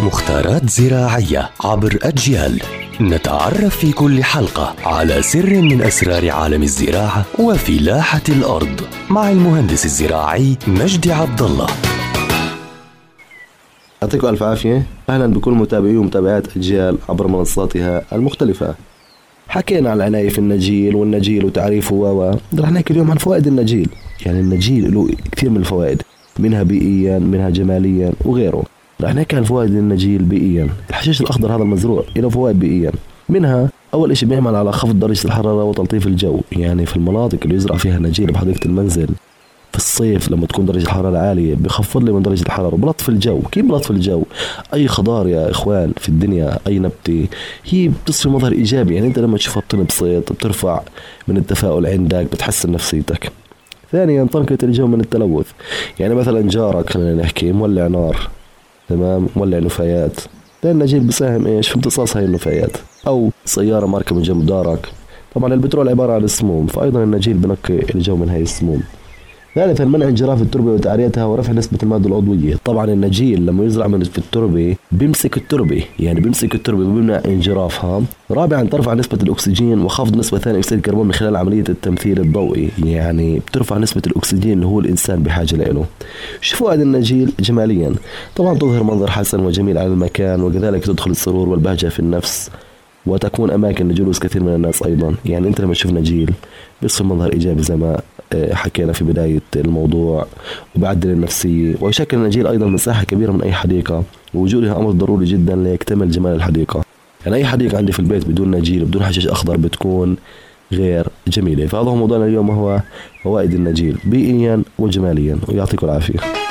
مختارات زراعية عبر أجيال. نتعرف في كل حلقة على سر من أسرار عالم الزراعة وفلاحة الأرض مع المهندس الزراعي مجدي عبد الله. يعطيكم ألف عافية. أهلا بكل متابعي ومتابعات أجيال عبر منصاتها المختلفة. حكينا عن العناية في النجيل والنجيل وتعريفه و رح نحكي اليوم عن فوائد النجيل. يعني النجيل له كثير من الفوائد. منها بيئيا منها جماليا وغيره. رح نحكي عن فوائد النجيل بيئيا. الحشيش الأخضر هذا المزروع له فوائد بيئيا. منها أول شيء بيعمل على خفض درجة الحرارة وتلطيف الجو. يعني في المناطق اللي يزرع فيها النجيل بحديقة المنزل في الصيف لما تكون درجة الحرارة عالية بخفض لي من درجة الحرارة. بلطف الجو. كيف بلطف الجو؟ أي خضار يا إخوان في الدنيا أي نبتة هي بتصفي مظهر إيجابي. يعني أنت لما تشوفها بطن بسيط بترفع من التفاؤل عندك بتحسن نفسيتك. ثانيا تنقية الجو من التلوث. يعني مثلا جارك خلينا نحكي مولع نار تمام؟ مولع نفايات. ده النجيل بساهم إيش؟ في امتصاص هاي النفايات. أو سيارة مارقة من جنب دارك. طبعا البترول عبارة عن السموم فأيضا النجيل بنقي الجو من هاي السموم. ثالثا منع انجراف التربة وتعريتها ورفع نسبة الماده العضوية. طبعا النجيل لما يزرع من في التربة بيمسك التربة يعني بيمسك التربة بيمنع انجرافها. رابعا ترفع نسبة الأكسجين وخفض نسبة ثاني اكسيد الكربون من خلال عملية التمثيل الضوئي. يعني بترفع نسبة الأكسجين اللي هو الإنسان بحاجة له. شو فوائد النجيل جماليا. طبعا تظهر منظر حسن وجميل على المكان وكذلك تدخل السرور والبهجة في النفس. وتكون أماكن لجلوس كثير من الناس أيضا. يعني أنت لما تشوف نجيل بيصير منظر إيجابي زي ما آه، حكينا في بداية الموضوع وبعدل النفسيه ويشكل النجيل أيضا مساحة كبيرة من أي حديقة ووجودها أمر ضروري جدا ليكتمل جمال الحديقة. يعني أي حديقة عندي في البيت بدون نجيل بدون حشيش أخضر بتكون غير جميلة. فهذا هو موضوعنا اليوم وهو فوائد النجيل بيئيا وجماليا ويعطيكم العافية.